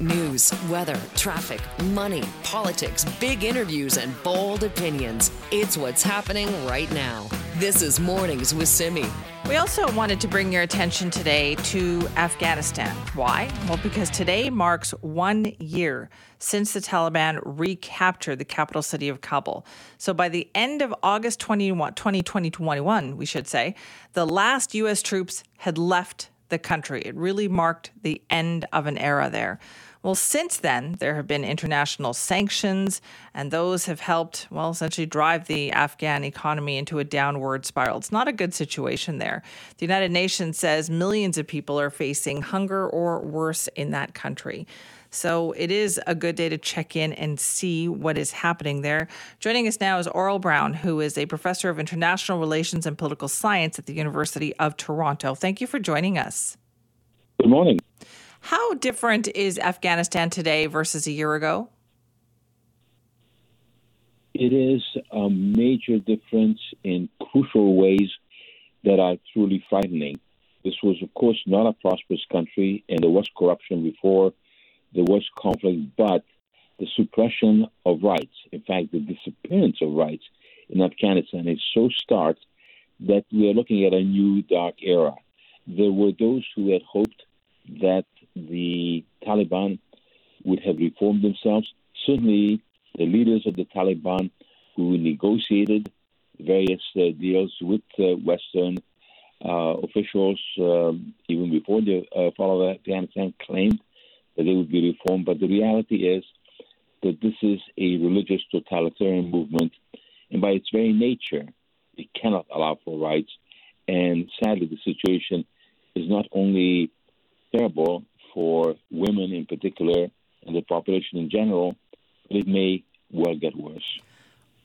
News, weather, traffic, money, politics, big interviews, and bold opinions. It's what's happening right now. This is Mornings with Simi. We also wanted to bring your attention today to Afghanistan. Why? Well, because today marks one year since the Taliban recaptured the capital city of Kabul. So by the end of August 21, 2021, we should say, the last U.S. troops had left the country. It really marked the end of an era there. Well, since then, there have been international sanctions, and those have helped, well, essentially drive the Afghan economy into a downward spiral. It's not a good situation there. The United Nations says millions of people are facing hunger or worse in that country. So it is a good day to check in and see what is happening there. Joining us now is Aurel Braun, who is a professor of international relations and political science at the University of Toronto. Thank you for joining us. Good morning. How different is Afghanistan today versus a year ago? It is a major difference in crucial ways that are truly frightening. This was, of course, not a prosperous country, and there was corruption before, there was conflict, but the suppression of rights, in fact, the disappearance of rights in Afghanistan is so stark that we are looking at a new dark era. There were those who had hoped that the Taliban would have reformed themselves. Certainly, the leaders of the Taliban who negotiated various uh, deals with uh, Western uh, officials, um, even before the uh, fall of Afghanistan, claimed that they would be reformed. But the reality is that this is a religious totalitarian movement, and by its very nature, it cannot allow for rights. And sadly, the situation is not only terrible, for women in particular and the population in general, but it may well get worse.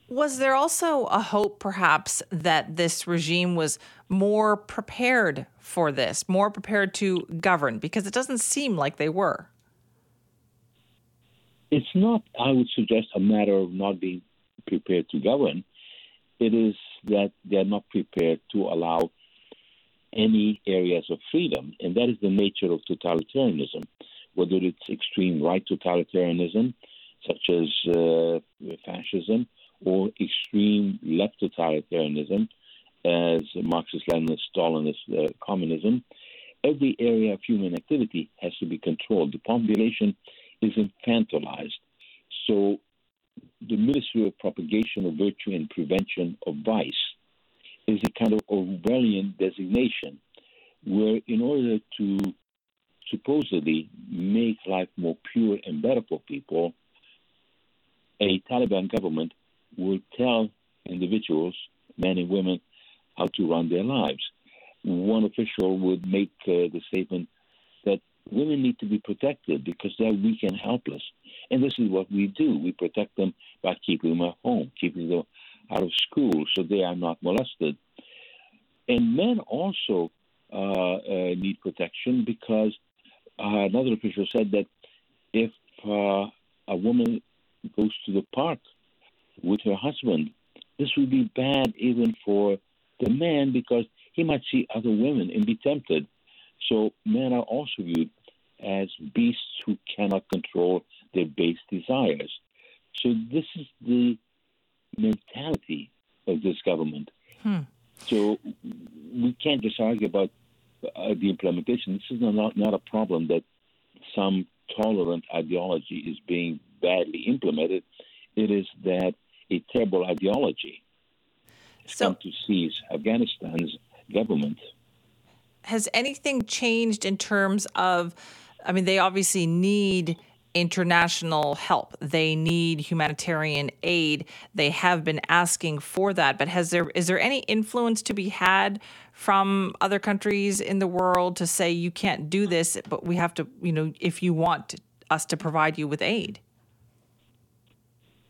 Was there also a hope, perhaps, that this regime was more prepared for this, more prepared to govern? Because it doesn't seem like they were. It's not, I would suggest, a matter of not being prepared to govern. It is that they're not prepared to allow any areas of freedom, and that is the nature of totalitarianism, whether it's extreme right totalitarianism, such as uh, fascism, or extreme left totalitarianism, as Marxist Leninist Stalinist uh, communism. Every area of human activity has to be controlled. The population is infantilized. So, the Ministry of Propagation of Virtue and Prevention of Vice is a kind of Orwellian designation, where in order to supposedly make life more pure and better for people, a Taliban government will tell individuals, men and women, how to run their lives. One official would make uh, the statement that women need to be protected because they're weak and helpless. And this is what we do. We protect them by keeping them at home, keeping them out of school so they are not molested. And men also uh, uh, need protection because uh, another official said that if uh, a woman goes to the park with her husband, this would be bad even for the man because he might see other women and be tempted. So men are also viewed as beasts who cannot control their base desires. So this is the mentality of this government. Hmm. So we can't just argue about uh, the implementation. This is not, not a problem that some tolerant ideology is being badly implemented. It is that a terrible ideology has so, come to seize Afghanistan's government. Has anything changed in terms of? I mean, they obviously need international help. They need humanitarian aid. They have been asking for that. But has there is there any influence to be had from other countries in the world to say you can't do this, but we have to, you know, if you want us to provide you with aid?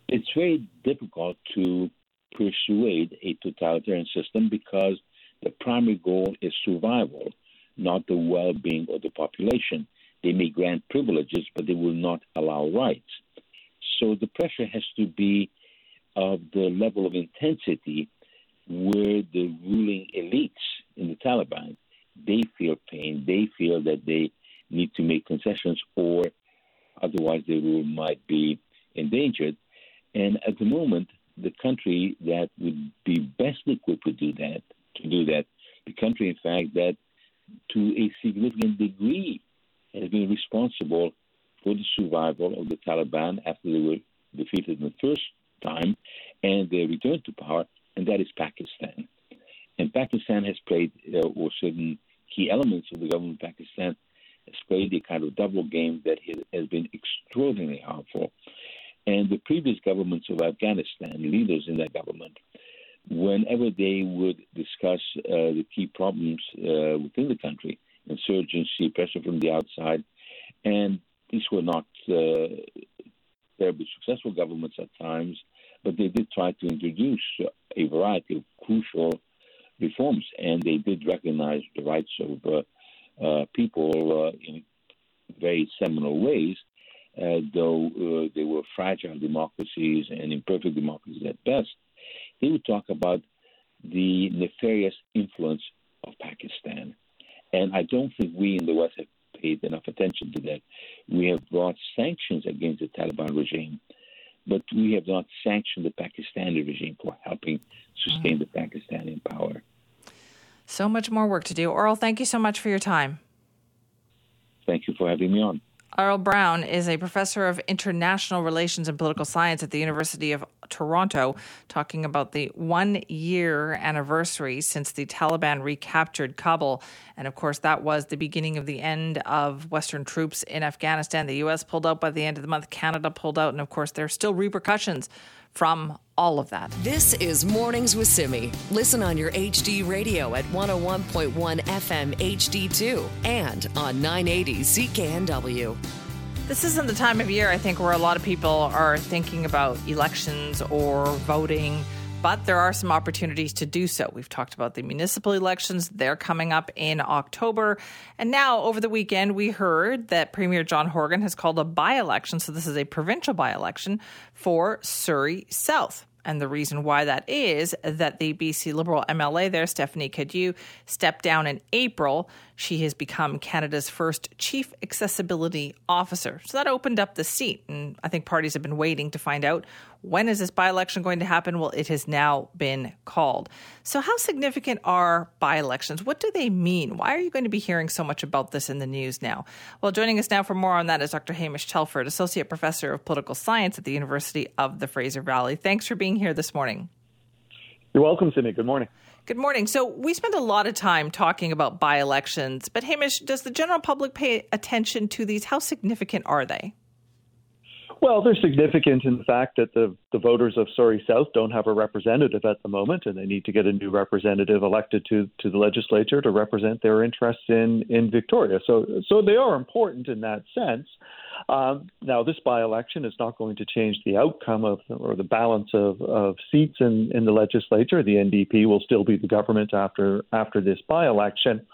It's very difficult to persuade a totalitarian system because the primary goal is survival, not the well-being of the population. They may grant privileges, but they will not allow rights. So the pressure has to be of the level of intensity where the ruling elites in the Taliban they feel pain, they feel that they need to make concessions, or Otherwise, their rule might be endangered. And at the moment, the country that would be best equipped to do that, to do that, the country, in fact, that to a significant degree has been responsible for the of the Taliban after they were defeated the first time and they returned to power, and that is Pakistan. And Pakistan has played, uh, or certain key elements of the government of Pakistan has played a kind of double game that has been extraordinarily harmful. And the previous governments of Afghanistan, leaders in that government, whenever they would discuss uh, the key problems uh, within the country, insurgency, pressure from the outside, and these were not terribly successful governments at times, but they did try to introduce a variety of crucial reforms, and they did recognize the rights of uh, uh, people uh, in very seminal ways, uh, though uh, they were fragile democracies and imperfect democracies at best. They would talk about the nefarious influence of Pakistan. And I don't think we in the West have paid enough attention to that. We have brought sanctions against the Taliban regime, but we have not sanctioned the Pakistani regime for helping sustain mm. the Pakistani power. So much more work to do. Aurel, thank you so much for your time. Thank you for having me on. Aurel Braun is a professor of international relations and political science at the University of Toronto, talking about the one year anniversary since the Taliban recaptured Kabul. And of course, that was the beginning of the end of Western troops in Afghanistan. The U.S. pulled out by the end of the month, Canada pulled out, and of course, there are still repercussions from all of that. This is Mornings with Simi. Listen on your HD radio at 101.1 FM HD2 and on 980 CKNW. This isn't the time of year, I think, where a lot of people are thinking about elections or voting but there are some opportunities to do so. We've talked about the municipal elections, they're coming up in October. And now, over the weekend, we heard that Premier John Horgan has called a by election. So, this is a provincial by election for Surrey South. And the reason why that is that the BC Liberal MLA there, Stephanie Cadieux, stepped down in April. She has become Canada's first Chief Accessibility Officer. So that opened up the seat. And I think parties have been waiting to find out when is this by election going to happen? Well, it has now been called. So, how significant are by elections? What do they mean? Why are you going to be hearing so much about this in the news now? Well, joining us now for more on that is Dr. Hamish Telford, Associate Professor of Political Science at the University of the Fraser Valley. Thanks for being here this morning. You're welcome, Simi. Good morning. Good morning. So, we spend a lot of time talking about by elections, but Hamish, does the general public pay attention to these? How significant are they? Well, they're significant in the fact that the, the voters of Surrey South don't have a representative at the moment, and they need to get a new representative elected to, to the legislature to represent their interests in, in Victoria. So, so they are important in that sense. Um, now, this by election is not going to change the outcome of or the balance of, of seats in, in the legislature. The NDP will still be the government after after this by election.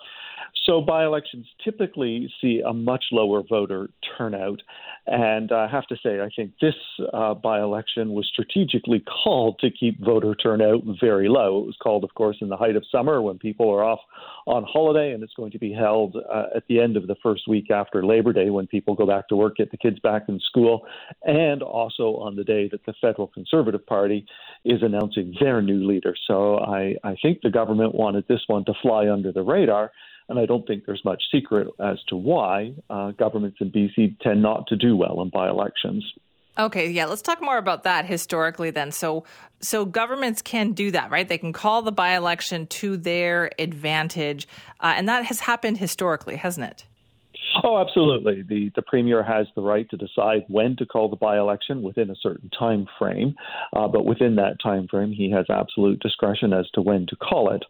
So by elections typically see a much lower voter turnout. And I have to say, I think this uh, by election was strategically called to keep voter turnout very low. It was called, of course, in the height of summer when people are off on holiday, and it's going to be held uh, at the end of the first week after Labor Day when people go back to work, get the kids back in school, and also on the day that the Federal Conservative Party is announcing their new leader. So I, I think the government wanted this one to fly under the radar and I don't think there's much secret as to why uh, governments in BC tend not to do well in by elections. Okay, yeah, let's talk more about that historically then. So so governments can do that, right? They can call the by-election to their advantage, uh, and that has happened historically, hasn't it? Oh, absolutely. The the premier has the right to decide when to call the by-election within a certain time frame, uh, but within that time frame, he has absolute discretion as to when to call it.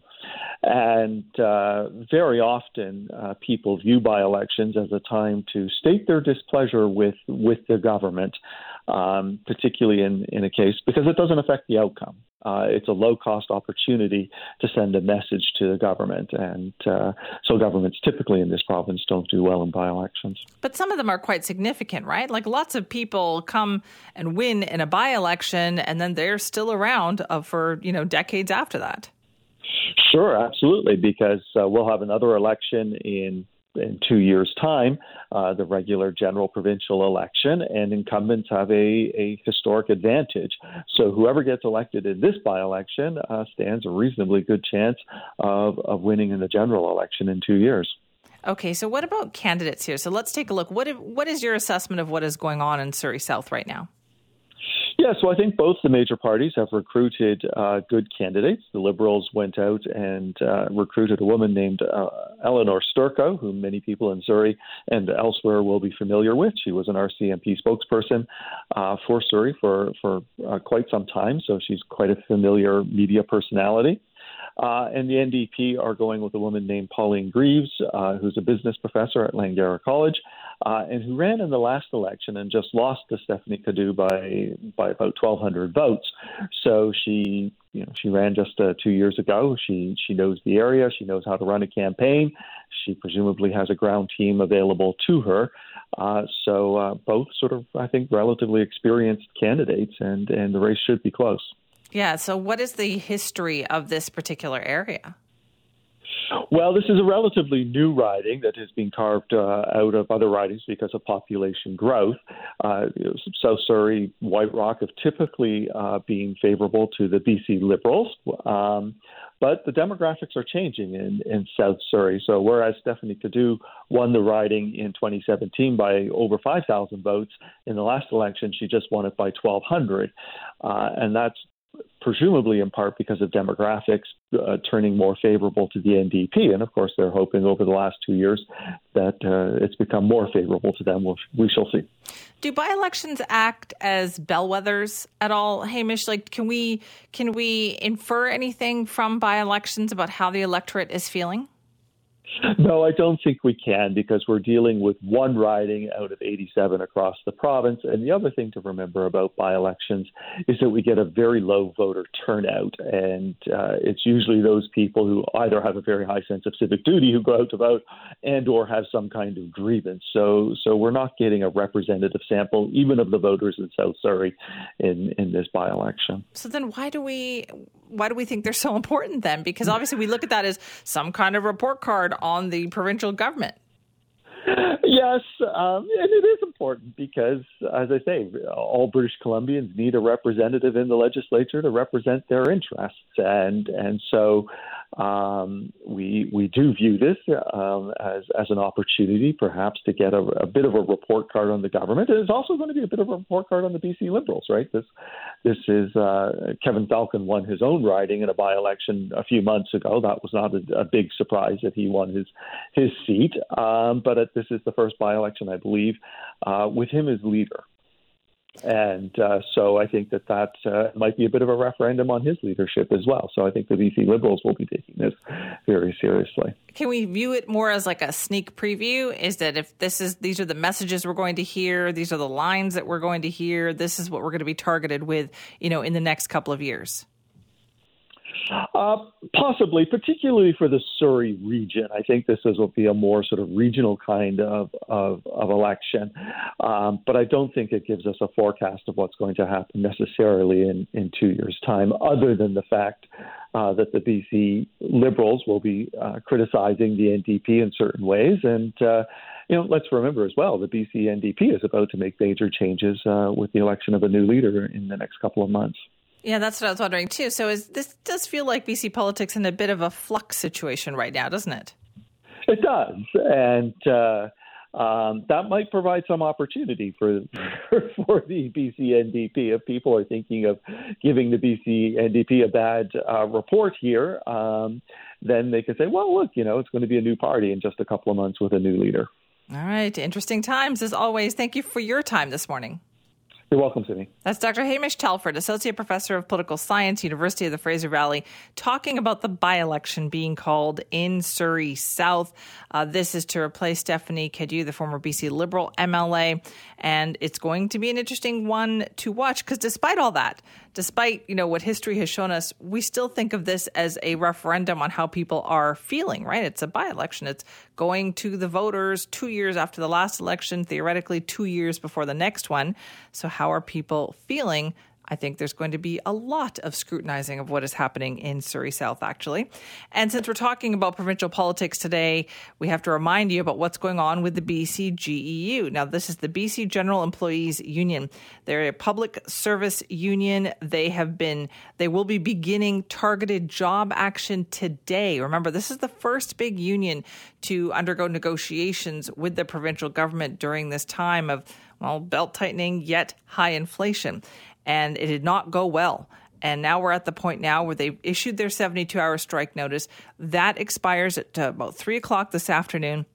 And uh, very often, uh, people view by elections as a time to state their displeasure with, with the government, um, particularly in, in a case because it doesn't affect the outcome. Uh, it's a low cost opportunity to send a message to the government. And uh, so governments typically in this province don't do well in by elections. But some of them are quite significant, right? Like lots of people come and win in a by election and then they're still around uh, for, you know, decades after that. Sure, absolutely, because uh, we'll have another election in in two years' time uh, the regular general provincial election, and incumbents have a, a historic advantage. So whoever gets elected in this by election uh, stands a reasonably good chance of, of winning in the general election in two years. Okay, so what about candidates here? So let's take a look. What what is your assessment of what is going on in Surrey South right now? Yeah, so I think both the major parties have recruited uh, good candidates. The Liberals went out and uh, recruited a woman named uh, Elenore Sturko, whom many people in Surrey and elsewhere will be familiar with. She was an RCMP spokesperson uh, for Surrey for, for uh, quite some time, so she's quite a familiar media personality. Uh, and the NDP are going with a woman named Pauline Greaves, uh, who's a business professor at Langara College, uh, and who ran in the last election and just lost to Stephanie Cadieux by by about 1,200 votes. So she, you know, she ran just uh, two years ago. She she knows the area. She knows how to run a campaign. She presumably has a ground team available to her. Uh, so uh, both sort of, I think, relatively experienced candidates, and and the race should be close. Yeah. So, what is the history of this particular area? Well, this is a relatively new riding that has been carved uh, out of other ridings because of population growth. Uh, South Surrey, White Rock have typically uh, been favorable to the BC Liberals. Um, but the demographics are changing in, in South Surrey. So whereas Stephanie Cadieux won the riding in 2017 by over 5,000 votes, in the last election she just won it by 1,200, uh, and that's presumably in part because of demographics uh, turning more favorable to the NDP. And of course, they're hoping over the last two years that uh, it's become more favorable to them. We'll, we shall see. Do by-elections act as bellwethers at all, Hamish? Like, can we can we infer anything from by-elections about how the electorate is feeling? No, I don't think we can because we're dealing with one riding out of 87 across the province. And the other thing to remember about by elections is that we get a very low voter turnout. And uh, it's usually those people who either have a very high sense of civic duty who go out to vote and or have some kind of grievance. So, so we're not getting a representative sample, even of the voters in South Surrey in, in this by election. So then why do we why do we think they're so important then? Because obviously we look at that as some kind of report card on the provincial government. Yes, um, and it is important because, as I say, all British Columbians need a representative in the legislature to represent their interests, and and so um, we we do view this um, as as an opportunity, perhaps, to get a, a, bit of a report card on the government. And it's also going to be a bit of a report card on the BC Liberals, right? This this is uh, Kevin Falcon won his own riding in a by election a few months ago. That was not a, a big surprise that he won his his seat, um, but this is the first by election, I believe, uh, with him as leader. And uh, so I think that that uh, might be a bit of a referendum on his leadership as well. So I think the BC Liberals will be taking this very seriously. Can we view it more as like a sneak preview? Is that if this is these are the messages we're going to hear, these are the lines that we're going to hear, this is what we're going to be targeted with, you know, in the next couple of years? Uh, possibly, particularly for the Surrey region. I think this is, will be a more sort of regional kind of, of, of election. Um, but I don't think it gives us a forecast of what's going to happen necessarily in, in two years' time, other than the fact uh, that the BC Liberals will be uh, criticizing the NDP in certain ways. And, uh, you know, let's remember as well, the BC NDP is about to make major changes uh, with the election of a new leader in the next couple of months. Yeah, that's what I was wondering too. So is this does feel like BC politics in a bit of a flux situation right now, doesn't it? It does, and uh, um, that might provide some opportunity for for the BC NDP if people are thinking of giving the BC NDP a bad uh, report here. Um, then they could say, "Well, look, you know, it's going to be a new party in just a couple of months with a new leader." All right, interesting times as always. Thank you for your time this morning. You're welcome, Sydney. That's Dr. Hamish Telford, Associate Professor of Political Science, University of the Fraser Valley, talking about the by election being called in Surrey South. Uh, this is to replace Stephanie Cadieux, the former BC Liberal MLA. And it's going to be an interesting one to watch because despite all that, despite you know what history has shown us, we still think of this as a referendum on how people are feeling. Right? It's a by-election. It's going to the voters two years after the last election, theoretically two years before the next one. So how are people feeling? I think there's going to be a lot of scrutinizing of what is happening in Surrey South, actually. And since we're talking about provincial politics today, we have to remind you about what's going on with the BC GEU. Now, this is the BC General Employees Union. They're a public service union. They have been, they will be beginning targeted job action today. Remember, this is the first big union to undergo negotiations with the provincial government during this time of, well, belt tightening yet high inflation and it did not go well. And now we're at the point now where they've issued their 72 hour strike notice. That expires at uh, about 3 o'clock this afternoon.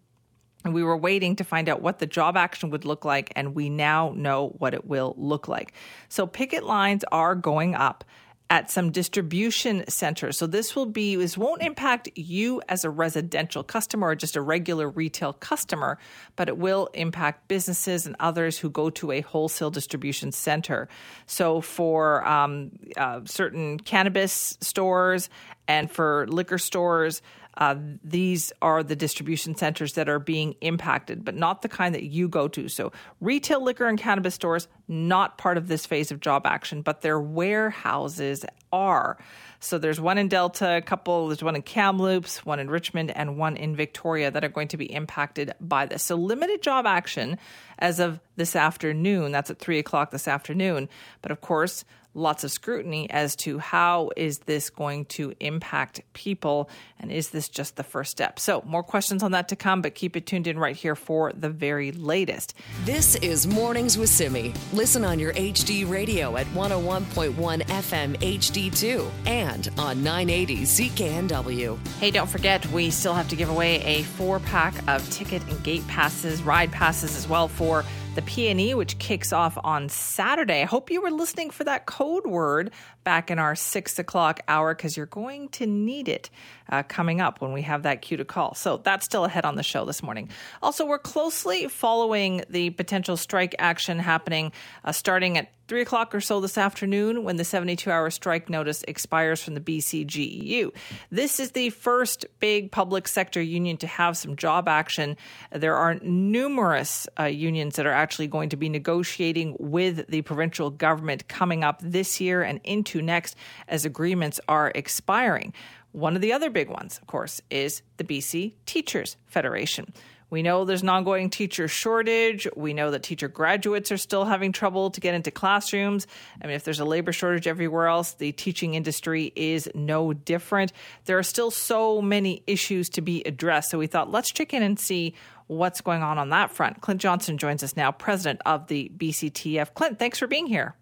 And we were waiting to find out what the job action would look like, and we now know what it will look like. So, picket lines are going up at some distribution centers. So this will be this won't impact you as a residential customer or just a regular retail customer, but it will impact businesses and others who go to a wholesale distribution center. So for um, uh, certain cannabis stores and for liquor stores, uh, these are the distribution centers that are being impacted, but not the kind that you go to. So, retail liquor and cannabis stores, not part of this phase of job action, but their warehouses are. So, there's one in Delta, a couple, there's one in Kamloops, one in Richmond, and one in Victoria that are going to be impacted by this. So, limited job action as of this afternoon. That's at 3 o'clock this afternoon. But of course, lots of scrutiny as to how is this going to impact people and is this just the first step? So more questions on that to come but keep it tuned in right here for the very latest. This is mornings with simi. Listen on your hd radio at 101.1 fm hd2 and on 980 cknw hey don't forget we still have to give away a four pack of ticket and gate passes ride passes as well for the PNE, which kicks off on Saturday. I hope you were listening for that code word back in our six o'clock hour because you're going to need it uh, coming up when we have that cue to call. So that's still ahead on the show this morning. Also, we're closely following the potential strike action happening uh, starting at 3 o'clock or so this afternoon when the 72 hour strike notice expires from the BCGEU. This is the first big public sector union to have some job action. There are numerous uh, unions that are actually going to be negotiating with the provincial government coming up this year and into next as agreements are expiring. One of the other big ones, of course, is the BC Teachers Federation. We know there's an ongoing teacher shortage. We know that teacher graduates are still having trouble to get into classrooms. I mean, if there's a labor shortage everywhere else, the teaching industry is no different. There are still so many issues to be addressed. So we thought, let's check in and see what's going on on that front. Clint Johnson joins us now, president of the BCTF. Clint, thanks for being here.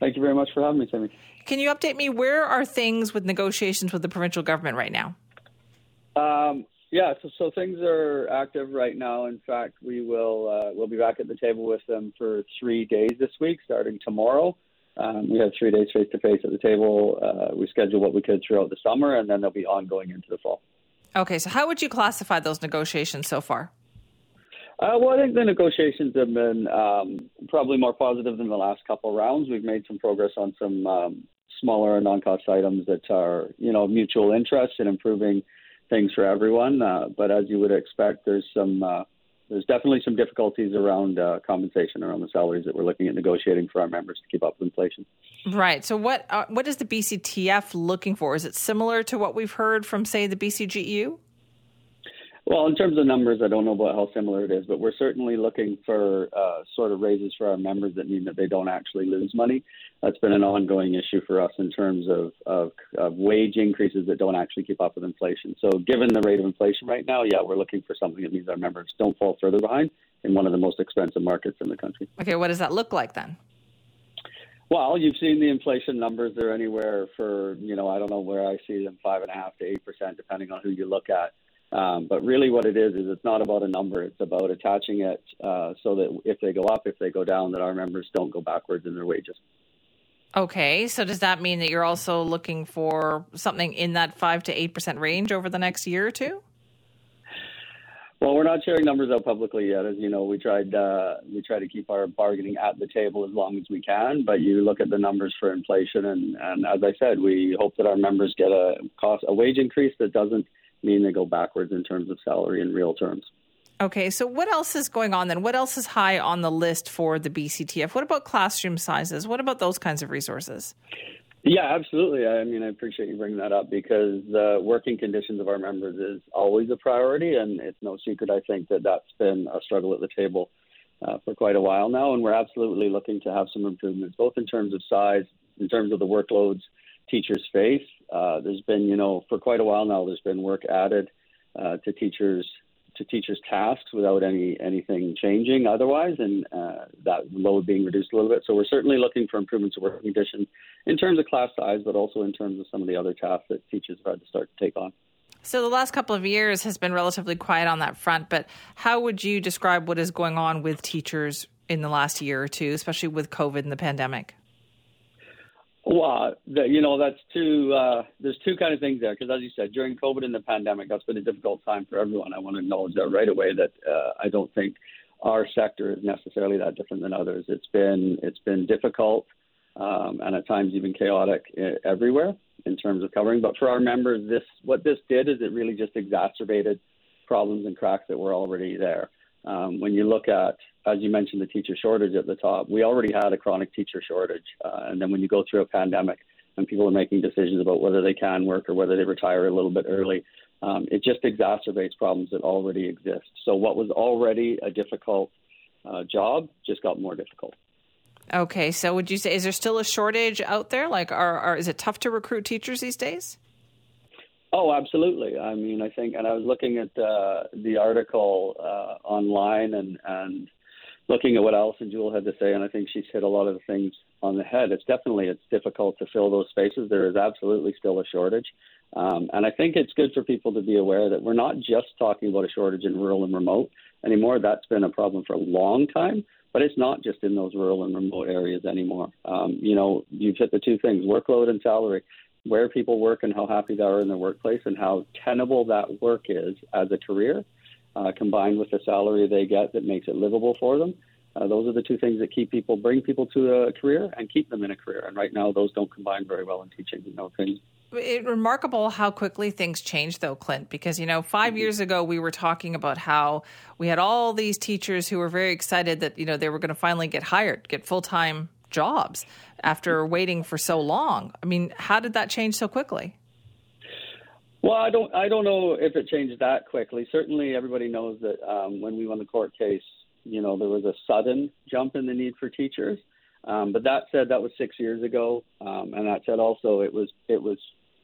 Thank you very much for having me, Timmy. Can you update me? Where are things with negotiations with the provincial government right now? Um, yeah, so, so things are active right now. In fact, we will uh, we'll be back at the table with them for three days this week, starting tomorrow. Um, we have three days face to face at the table. Uh, we schedule what we could throughout the summer, and then they'll be ongoing into the fall. Okay, so how would you classify those negotiations so far? Uh, well, I think the negotiations have been um, probably more positive than the last couple rounds. We've made some progress on some um, smaller non-cost items that are, you know, mutual interest in improving things for everyone. Uh, but as you would expect, there's some uh, there's definitely some difficulties around uh, compensation around the salaries that we're looking at negotiating for our members to keep up with inflation. Right. So what uh, what is the BCTF looking for? Is it similar to what we've heard from say the BCGEU? Well, in terms of numbers, I don't know about how similar it is, but we're certainly looking for uh, sort of raises for our members that mean that they don't actually lose money. That's been an ongoing issue for us in terms of, of, of wage increases that don't actually keep up with inflation. So, given the rate of inflation right now, yeah, we're looking for something that means our members don't fall further behind in one of the most expensive markets in the country. Okay, what does that look like then? Well, you've seen the inflation numbers. They're anywhere for, you know, I don't know where I see them, five and a half to eight percent, depending on who you look at. Um, but really, what it is is it's not about a number. It's about attaching it uh, so that if they go up, if they go down, that our members don't go backwards in their wages. Okay, so does that mean that you're also looking for something in that five to eight percent range over the next year or two? Well, we're not sharing numbers out publicly yet. As you know, we tried uh, we try to keep our bargaining at the table as long as we can. But you look at the numbers for inflation, and, and as I said, we hope that our members get a cost a wage increase that doesn't mean they go backwards in terms of salary in real terms. Okay, so what else is going on then? What else is high on the list for the BCTF? What about classroom sizes? What about those kinds of resources? Yeah, absolutely. I mean, I appreciate you bringing that up because the working conditions of our members is always a priority, and it's no secret, I think, that that's been a struggle at the table uh, for quite a while now, and we're absolutely looking to have some improvements, both in terms of size, in terms of the workloads teachers face. Uh, there's been, you know, for quite a while now, there's been work added uh, to teachers to teachers' tasks without any anything changing otherwise, and uh, that load being reduced a little bit. So we're certainly looking for improvements of working conditions in terms of class size, but also in terms of some of the other tasks that teachers have had to start to take on. So the last couple of years has been relatively quiet on that front, but how would you describe what is going on with teachers in the last year or two, especially with COVID and the pandemic? Well, the, you know, that's two. Uh, there's two kind of things there because, as you said, during COVID and the pandemic, that's been a difficult time for everyone. I want to acknowledge that right away. That uh, I don't think our sector is necessarily that different than others. It's been it's been difficult um, and at times even chaotic uh, everywhere in terms of covering. But for our members, this what this did is it really just exacerbated problems and cracks that were already there. Um, when you look at, as you mentioned, the teacher shortage at the top, we already had a chronic teacher shortage. Uh, and then when you go through a pandemic and people are making decisions about whether they can work or whether they retire a little bit early, um, it just exacerbates problems that already exist. So what was already a difficult uh, job just got more difficult. Okay, so would you say is there still a shortage out there? Like, are, are is it tough to recruit teachers these days? Oh, absolutely. I mean, I think, and I was looking at uh, the article uh, online and and looking at what Allison Jewell had to say, and I think she's hit a lot of the things on the head. It's definitely it's difficult to fill those spaces. There is absolutely still a shortage, um, and I think it's good for people to be aware that we're not just talking about a shortage in rural and remote anymore. That's been a problem for a long time. But it's not just in those rural and remote areas anymore. Um, you know, you've hit the two things: workload and salary where people work and how happy they are in their workplace and how tenable that work is as a career, uh, combined with the salary they get that makes it livable for them. Uh, those are the two things that keep people, bring people to a career and keep them in a career. And right now, those don't combine very well in teaching, in my opinion. It's remarkable how quickly things change, though, Clint, because, you know, 5 mm-hmm. years ago, we were talking about how we had all these teachers who were very excited that, you know, they were going to finally get hired, get full time jobs after waiting for so long. I mean, how did that change so quickly? Well, I don't. I don't know if it changed that quickly. Certainly, everybody knows that um, when we won the court case, you know, there was a sudden jump in the need for teachers. Um, but that said, that was six years ago, um, and that said, also it was it was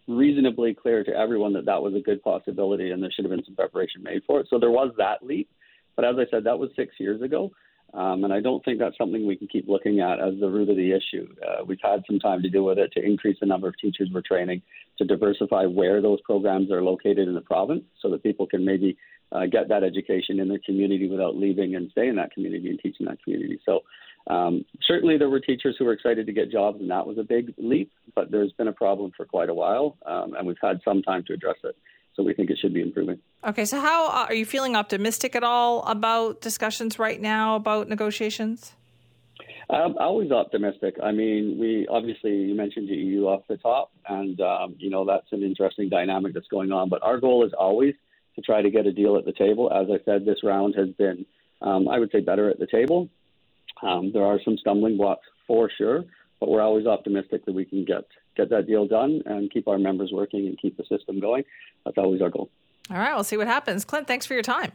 reasonably clear to everyone that that was a good possibility, and there should have been some preparation made for it. So there was that leap. But as I said, that was six years ago. Um, and I don't think that's something we can keep looking at as the root of the issue. Uh, we've had some time to deal with it, to increase the number of teachers we're training, to diversify where those programs are located in the province so that people can maybe uh, get that education in their community without leaving and stay in that community and teach in that community. So um, certainly there were teachers who were excited to get jobs, and that was a big leap, but there's been a problem for quite a while, um, and we've had some time to address it. So we think it should be improving. Okay, so how uh, are you feeling optimistic at all about discussions right now about negotiations? I'm always optimistic. I mean, we obviously you mentioned the EU off the top, and um, you know that's an interesting dynamic that's going on. But our goal is always to try to get a deal at the table. As I said, this round has been, um, I would say, better at the table. Um, there are some stumbling blocks for sure, but we're always optimistic that we can get get that deal done and keep our members working and keep the system going. That's always our goal. All right, we'll see what happens. Clint, thanks for your time.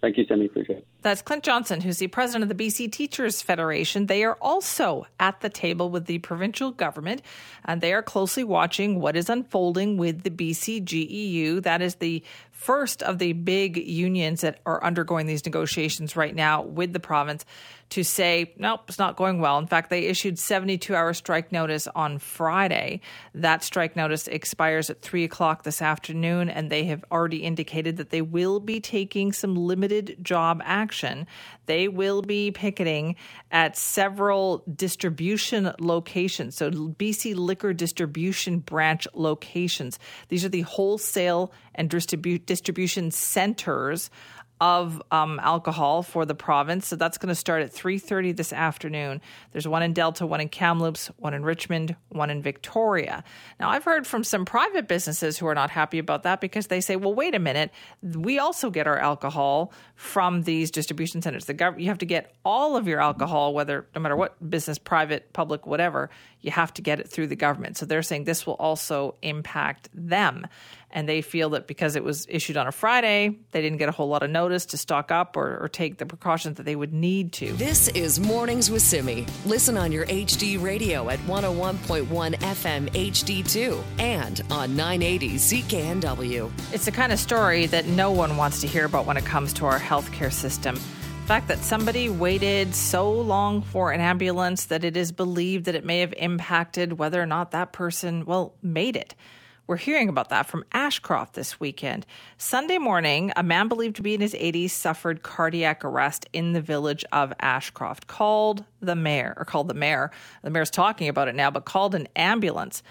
Thank you, Sammy. Appreciate it. That's Clint Johnson, who's the president of the BC Teachers Federation. They are also at the table with the provincial government, and they are closely watching what is unfolding with the BCGEU. That is the first of the big unions that are undergoing these negotiations right now with the province to say, nope, it's not going well. In fact, they issued 72 hour strike notice on Friday. That strike notice expires at 3 o'clock this afternoon, and they have already indicated that they will be taking some limited job action. They will be picketing at several distribution locations. So, BC Liquor Distribution Branch locations. These are the wholesale and distribu- distribution centers of um, alcohol for the province. So that's going to start at 3:30 this afternoon. There's one in Delta, one in Kamloops, one in Richmond, one in Victoria. Now I've heard from some private businesses who are not happy about that because they say, "Well, wait a minute, we also get our alcohol from these distribution centers. The government, you have to get all of your alcohol, whether no matter what business, private, public, whatever, you have to get it through the government." So they're saying this will also impact them and they feel that because it was issued on a Friday, they didn't get a whole lot of notice to stock up or, or take the precautions that they would need to. This is Mornings with Simi. Listen on your HD radio at 101.1 FM HD2 and on 980 CKNW. It's the kind of story that no one wants to hear about when it comes to our healthcare system. The fact that somebody waited so long for an ambulance that it is believed that it may have impacted whether or not that person, well, made it. We're hearing about that from Ashcroft this weekend. Sunday morning, a man believed to be in his 80s suffered cardiac arrest in the village of Ashcroft, called the mayor, or called the mayor. The mayor's talking about it now, but called an ambulance.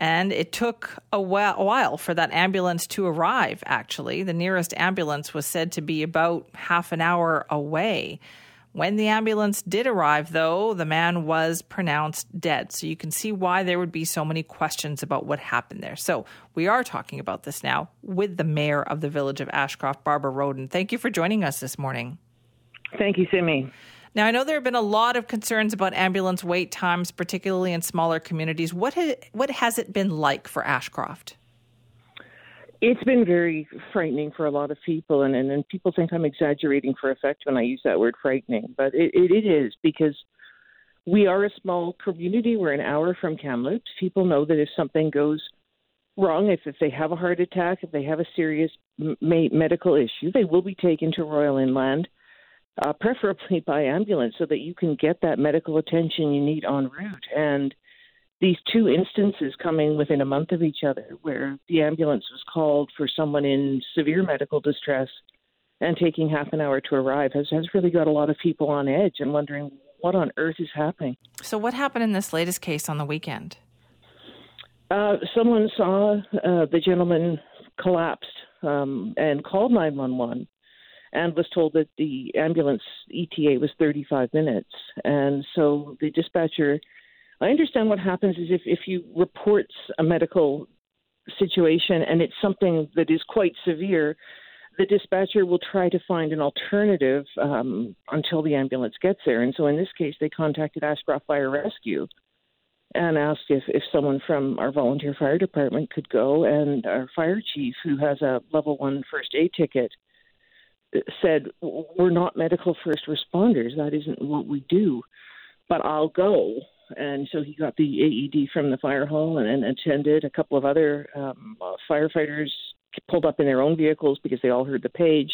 And it took a while for that ambulance to arrive, actually. The nearest ambulance was said to be about half an hour away. When the ambulance did arrive, though, the man was pronounced dead. So you can see why there would be so many questions about what happened there. So we are talking about this now with the mayor of the village of Ashcroft, Barbara Roden. Thank you for joining us this morning. Thank you, Simi. Now, I know there have been a lot of concerns about ambulance wait times, particularly in smaller communities. What, ha- what has it been like for Ashcroft? It's been very frightening for a lot of people, and, and, and people think I'm exaggerating for effect when I use that word frightening, but it, it, it is because we are a small community. We're an hour from Kamloops. People know that if something goes wrong, if, if they have a heart attack, if they have a serious m- medical issue, they will be taken to Royal Inland, uh, preferably by ambulance, so that you can get that medical attention you need en route. And these two instances coming within a month of each other, where the ambulance was called for someone in severe medical distress and taking half an hour to arrive, has, has really got a lot of people on edge and wondering what on earth is happening. So, what happened in this latest case on the weekend? Uh, someone saw uh, the gentleman collapsed um, and called 911 and was told that the ambulance ETA was 35 minutes. And so the dispatcher I understand what happens is if, if you report a medical situation and it's something that is quite severe, the dispatcher will try to find an alternative um, until the ambulance gets there. And so in this case, they contacted Ashcroft Fire Rescue and asked if, if someone from our volunteer fire department could go. And our fire chief, who has a level one first aid ticket, said, We're not medical first responders. That isn't what we do, but I'll go and so he got the AED from the fire hall and, and attended. A couple of other um, uh, firefighters pulled up in their own vehicles because they all heard the page.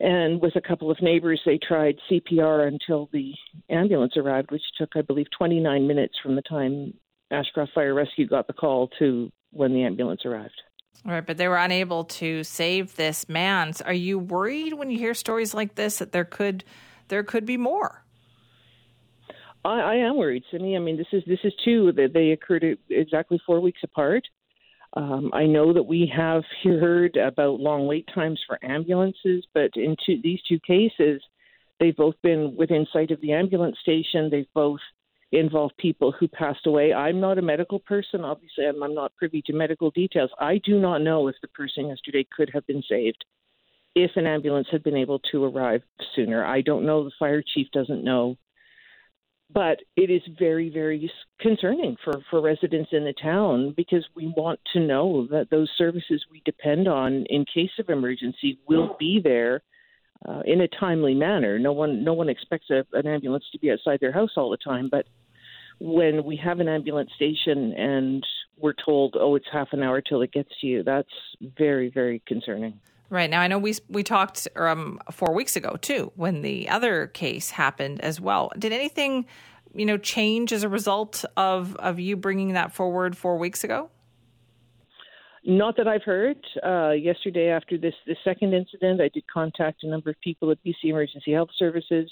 And with a couple of neighbors, they tried CPR until the ambulance arrived, which took, I believe, 29 minutes from the time Ashcroft Fire Rescue got the call to when the ambulance arrived. Right, but they were unable to save this man. Are you worried when you hear stories like this that there could there could be more? I, I am worried, Simi. I mean, this is this is two that they occurred exactly four weeks apart. Um, I know that we have heard about long wait times for ambulances, but in two, these two cases, they've both been within sight of the ambulance station. They've both involved people who passed away. I'm not a medical person. Obviously, I'm, I'm not privy to medical details. I do not know if the person yesterday could have been saved if an ambulance had been able to arrive sooner. I don't know. The fire chief doesn't know. But it is very, very concerning for, for residents in the town because we want to know that those services we depend on in case of emergency will be there uh, in a timely manner. No one, no one expects a, an ambulance to be outside their house all the time, but when we have an ambulance station and we're told, oh, it's half an hour till it gets to you, that's very, very concerning. Right now, I know we we talked um, four weeks ago too when the other case happened as well. Did anything, you know, change as a result of of you bringing that forward four weeks ago? Not that I've heard. Uh, yesterday, after this this second incident, I did contact a number of people at BC Emergency Health Services.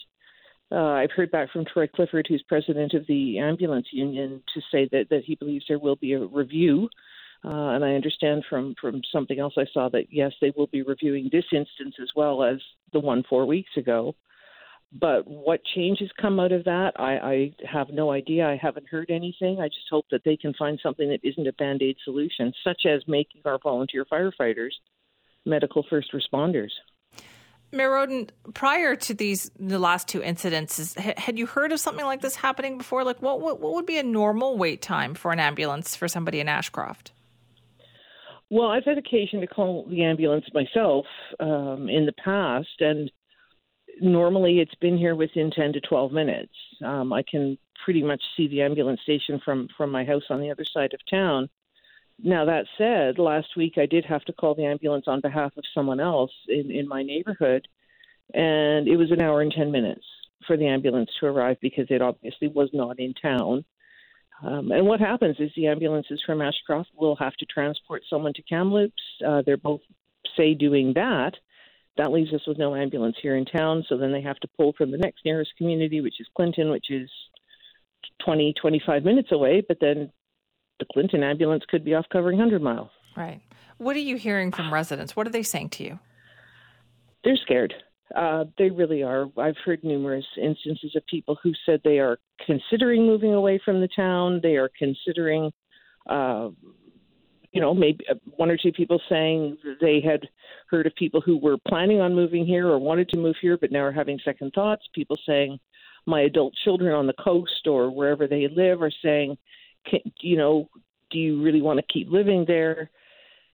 Uh, I've heard back from Troy Clifford, who's president of the ambulance union, to say that that he believes there will be a review Uh, and I understand from, from something else I saw that, yes, they will be reviewing this instance as well as the one four weeks ago. But what changes come out of that, I, I have no idea. I haven't heard anything. I just hope that they can find something that isn't a band aid solution, such as making our volunteer firefighters medical first responders. Mayor Roden, prior to these the last two incidents, had you heard of something like this happening before? Like, what, what what would be a normal wait time for an ambulance for somebody in Ashcroft? Well, I've had occasion to call the ambulance myself um, in the past, and normally it's been here within 10 to 12 minutes. Um, I can pretty much see the ambulance station from from my house on the other side of town. Now, that said, last week I did have to call the ambulance on behalf of someone else in, in my neighborhood, and it was an hour and 10 minutes for the ambulance to arrive because it obviously was not in town. Um, and what happens is the ambulances from Ashcroft will have to transport someone to Kamloops. Uh, they're both, say, doing that. That leaves us with no ambulance here in town, so then they have to pull from the next nearest community, which is Clinton, which is 20, 25 minutes away, but then the Clinton ambulance could be off covering 100 miles. Right. What are you hearing from residents? What are they saying to you? They're scared. Uh, they really are. I've heard numerous instances of people who said they are considering moving away from the town. They are considering, uh, you know, maybe uh, one or two people saying they had heard of people who were planning on moving here or wanted to move here, but now are having second thoughts. People saying, my adult children on the coast or wherever they live are saying, you know, do you really want to keep living there?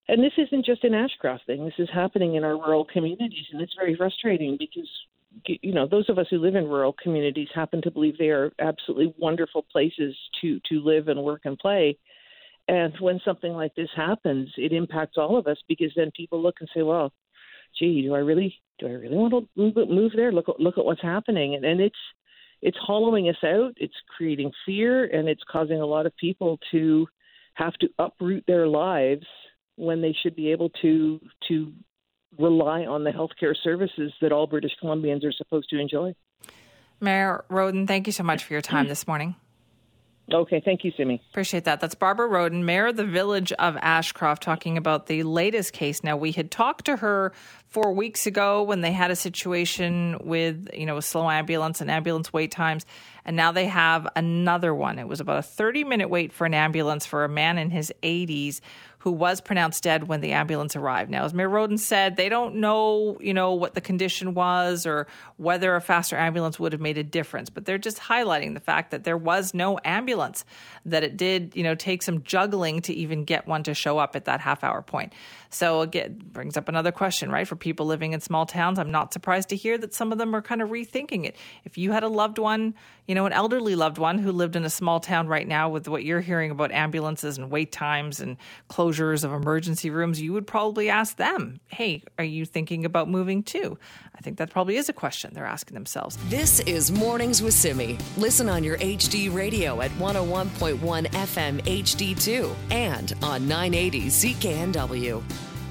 And this isn't just an Ashcroft thing. This is happening in our rural communities, and it's very frustrating because you know those of us who live in rural communities happen to believe they are absolutely wonderful places to to live and work and play. And when something like this happens, it impacts all of us because then people look and say, "Well, gee, do I really do I really want to move, move there? Look look at what's happening." And, and it's it's hollowing us out, it's creating fear, and it's causing a lot of people to have to uproot their lives when they should be able to to rely on the healthcare services that all British Columbians are supposed to enjoy. Mayor Roden, thank you so much for your time this morning. Okay, thank you, Simi. Appreciate that. That's Barbara Roden, Mayor of the Village of Ashcroft, talking about the latest case. Now, we had talked to her four weeks ago when they had a situation with, you know, a slow ambulance and ambulance wait times, and now they have another one. It was about a 30 minute wait for an ambulance for a man in his 80s who was pronounced dead when the ambulance arrived. Now, as Mayor Roden said, they don't know, you know, what the condition was or whether a faster ambulance would have made a difference, but they're just highlighting the fact that there was no ambulance, that it did, you know, take some juggling to even get one to show up at that half hour point. So again, brings up another question, right? For people living in small towns, I'm not surprised to hear that some of them are kind of rethinking it. If you had a loved one, you know, an elderly loved one who lived in a small town right now with what you're hearing about ambulances and wait times and closures of emergency rooms, you would probably ask them, hey, are you thinking about moving too? I think that probably is a question they're asking themselves. This is Mornings with Simi. Listen on your HD radio at 101.1 FM HD2 and on 980 CKNW.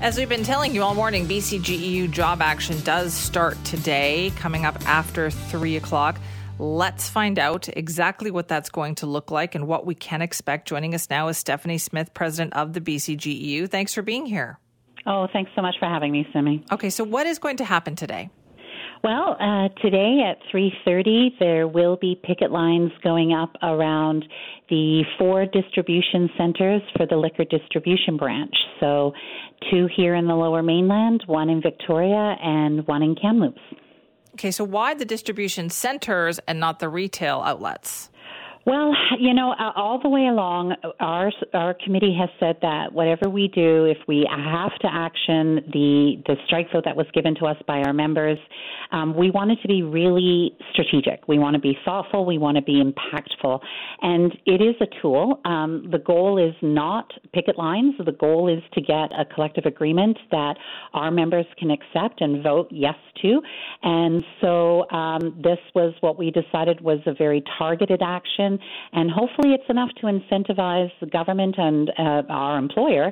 As we've been telling you all morning, BCGEU job action does start today, coming up after 3 o'clock. Let's find out exactly what that's going to look like and what we can expect. Joining us now is Stephanie Smith, president of the BCGEU. Thanks for being here. Oh, thanks so much for having me, Simi. Okay, so what is going to happen today? Well, uh, today at 3:30 there will be picket lines going up around the four distribution centers for the liquor distribution branch. So, two here in the Lower Mainland, one in Victoria, and one in Kamloops. Okay, so why the distribution centers and not the retail outlets? Well, you know, all the way along, our our committee has said that whatever we do, if we have to action the the strike vote that was given to us by our members, um, we want it to be really strategic. We want to be thoughtful. We want to be impactful, and it is a tool. Um, the goal is not picket lines. The goal is to get a collective agreement that our members can accept and vote yes to. And so um, this was what we decided was a very targeted action and hopefully it's enough to incentivize the government and uh, our employer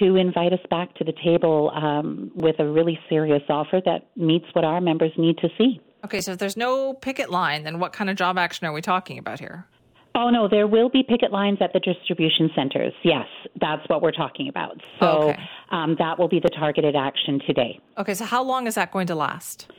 to invite us back to the table um, with a really serious offer that meets what our members need to see. Okay, so if there's no picket line, then what kind of job action are we talking about here? Oh no, there will be picket lines at the distribution centers. Yes, that's what we're talking about. So Okay. um, that will be the targeted action today. Okay, so how long is that going to last?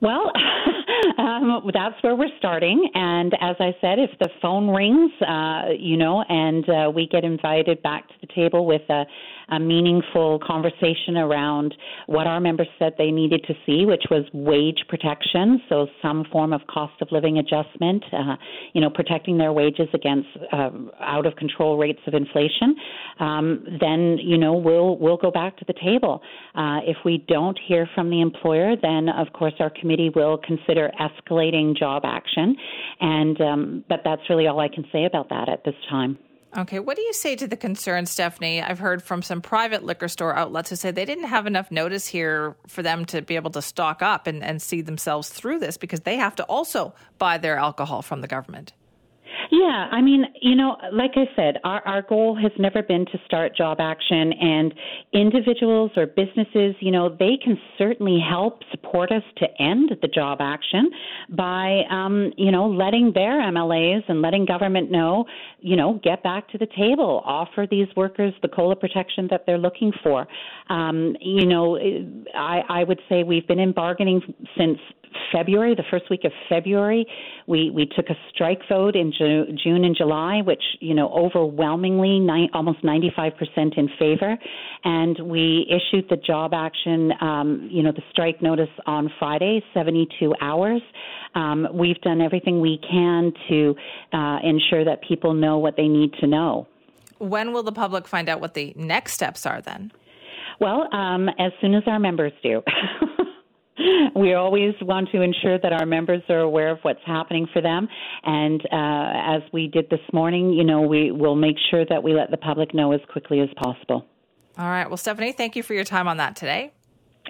Well, um, that's where we're starting. And as I said, if the phone rings, uh, you know, and uh, we get invited back to the table with a, a meaningful conversation around what our members said they needed to see, which was wage protection, so some form of cost of living adjustment, uh, you know, protecting their wages against uh, out of control rates of inflation. Um, then, you know, we'll we'll go back to the table. Uh, if we don't hear from the employer, then of course our committee will consider escalating job action. And um, but that's really all I can say about that at this time. Okay, what do you say to the concern, Stephanie? I've heard from some private liquor store outlets who say they didn't have enough notice here for them to be able to stock up and, and see themselves through this because they have to also buy their alcohol from the government. Yeah, I mean, you know, like I said, our, our goal has never been to start job action, and individuals or businesses, you know, they can certainly help support us to end the job action by, um, you know, letting their MLAs and letting government know, you know, get back to the table, offer these workers the COLA protection that they're looking for. Um, you know, I, I would say we've been in bargaining since February, the first week of February. We we took a strike vote in Ju- June and July, which you know overwhelmingly, ni- almost 95% in favor, and we issued the job action, um, you know, the strike notice on Friday, 72 hours. Um, we've done everything we can to uh, ensure that people know what they need to know. When will the public find out what the next steps are then? Well, um, as soon as our members do. we always want to ensure that our members are aware of what's happening for them. And uh, as we did this morning, you know, we will make sure that we let the public know as quickly as possible. All right. Well, Stephanie, thank you for your time on that today.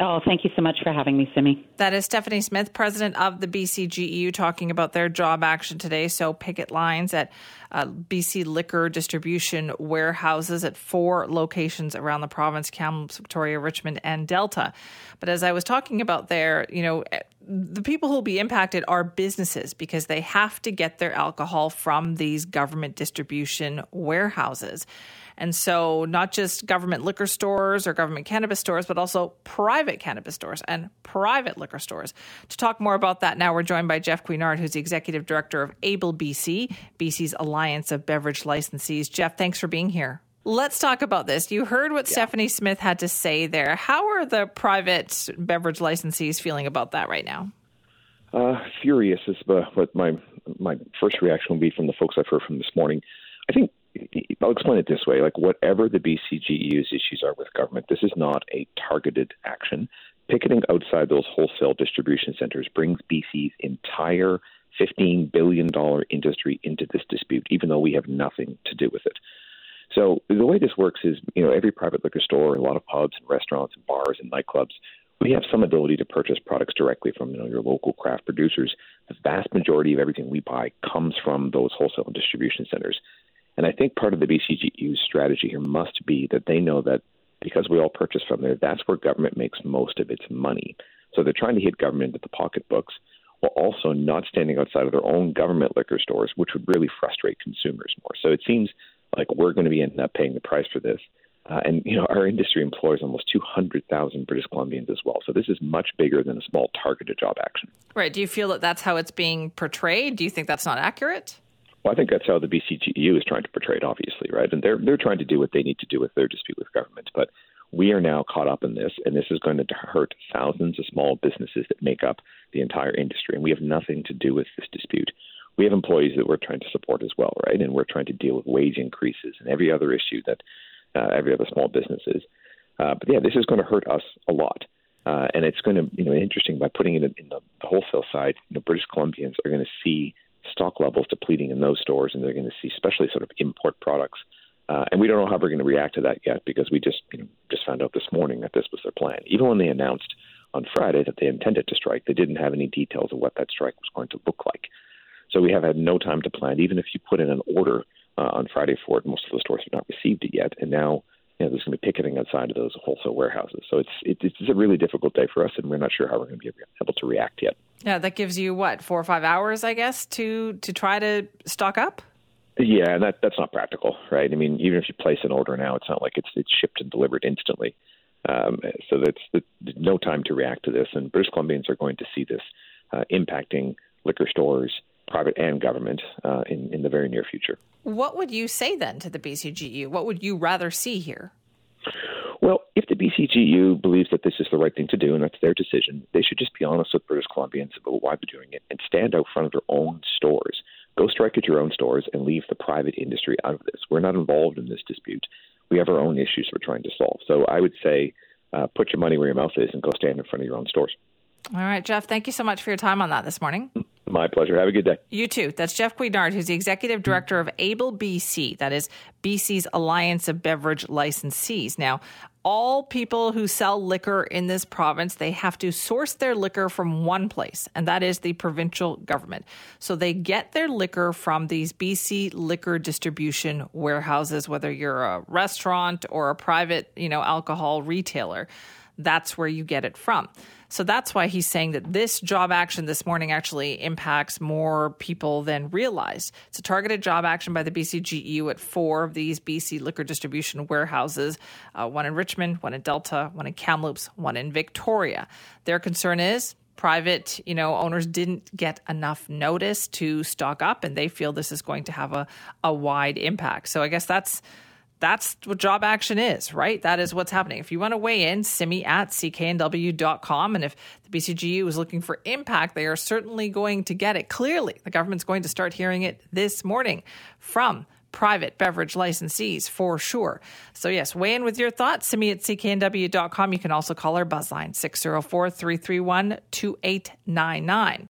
Oh, thank you so much for having me, Simi. That is Stephanie Smith, president of the BCGEU, talking about their job action today. So, picket lines at uh, BC liquor distribution warehouses at four locations around the province Kamloops, Victoria, Richmond, and Delta. But as I was talking about there, you know, eh, the people who will be impacted are businesses because they have to get their alcohol from these government distribution warehouses. And so, not just government liquor stores or government cannabis stores, but also private cannabis stores and private liquor stores. To talk more about that now, we're joined by Jeff Guignard, who's the executive director of Able BC, BC's Alliance of Beverage Licensees. Jeff, thanks for being here. Let's talk about this. You heard what Stephanie Smith had to say there. How are the private beverage licensees feeling about that right now? Uh, furious is what my my first reaction will be from the folks I've heard from this morning. I think I'll explain it this way: like whatever the BCGEU's issues are with government, this is not a targeted action. Picketing outside those wholesale distribution centers brings BC's entire $15 billion industry into this dispute, even though we have nothing to do with it. So the way this works is, you know, every private liquor store, a lot of pubs and restaurants and bars and nightclubs, we have some ability to purchase products directly from you know, your local craft producers. The vast majority of everything we buy comes from those wholesale distribution centers. And I think part of the BCGEU's strategy here must be that they know that because we all purchase from there, that's where government makes most of its money. So they're trying to hit government at the pocketbooks while also not standing outside of their own government liquor stores, which would really frustrate consumers more. So it seems like we're going to be ending up paying the price for this. Uh, and you know, our industry employs almost 200,000 British Columbians as well. So this is much bigger than a small targeted job action. Right. Do you feel that that's how it's being portrayed? Do you think that's not accurate? Well, I think that's how the BCGEU is trying to portray it, obviously, right? And they're they're trying to do what they need to do with their dispute with government. But we are now caught up in this, and this is going to hurt thousands of small businesses that make up the entire industry, and we have nothing to do with this dispute. We have employees that we're trying to support as well, right? And we're trying to deal with wage increases and every other issue that uh, every other small business is. Uh, but yeah, this is going to hurt us a lot. Uh, and it's going to, you know, interesting by putting it in, the wholesale side. You know, British Columbians are going to see stock levels depleting in those stores, and they're going to see, especially sort of import products. Uh, and we don't know how we're going to react to that yet because we just, you know, just found out this morning that this was their plan. Even when they announced on Friday that they intended to strike, they didn't have any details of what that strike was going to look like. So we have had no time to plan. Even if you put in an order uh, on Friday for it, most of the stores have not received it yet, and now you know, there's going to be picketing outside of those wholesale warehouses. So it's it, it's a really difficult day for us, and we're not sure how we're going to be able to react yet. Yeah, that gives you what four or five hours, I guess, to to try to stock up. Yeah, and that that's not practical, right? I mean, even if you place an order now, it's not like it's it's shipped and delivered instantly. Um, so that's no time to react to this, and British Columbians are going to see this uh, impacting liquor stores, private and government, uh, in in the very near future. What would you say then to the BCGU? What would you rather see here? Well, if the BCGU believes that this is the right thing to do and that's their decision, they should just be honest with British Columbians about why they're doing it and stand out front of their own stores. Go strike at your own stores and leave the private industry out of this. We're not involved in this dispute. We have our own issues we're trying to solve. So I would say uh, put your money where your mouth is and go stand in front of your own stores. All right, Jeff, thank you so much for your time on that this morning. My pleasure. Have a good day. You too. That's Jeff Guignard, who's the executive director of Able BC. That is BC's Alliance of Beverage Licensees. Now, all people who sell liquor in this province, they have to source their liquor from one place, and that is the provincial government. So they get their liquor from these BC liquor distribution warehouses, whether you're a restaurant or a private, you know, alcohol retailer. That's where you get it from. So that's why he's saying that this job action this morning actually impacts more people than realized. It's a targeted job action by the BCGEU at four of these BC liquor distribution warehouses uh, one in Richmond, one in Delta, one in Kamloops, one in Victoria. Their concern is private you know owners didn't get enough notice to stock up and they feel this is going to have a, a wide impact so i guess that's that's what job action is, right? That is what's happening. If you want to weigh in, simi at cknw.com. And if the BCGU is looking for impact, they are certainly going to get it. Clearly, the government's going to start hearing it this morning from private beverage licensees for sure. So, yes, weigh in with your thoughts. Simi at cknw.com. You can also call our buzzline 604 331 2899.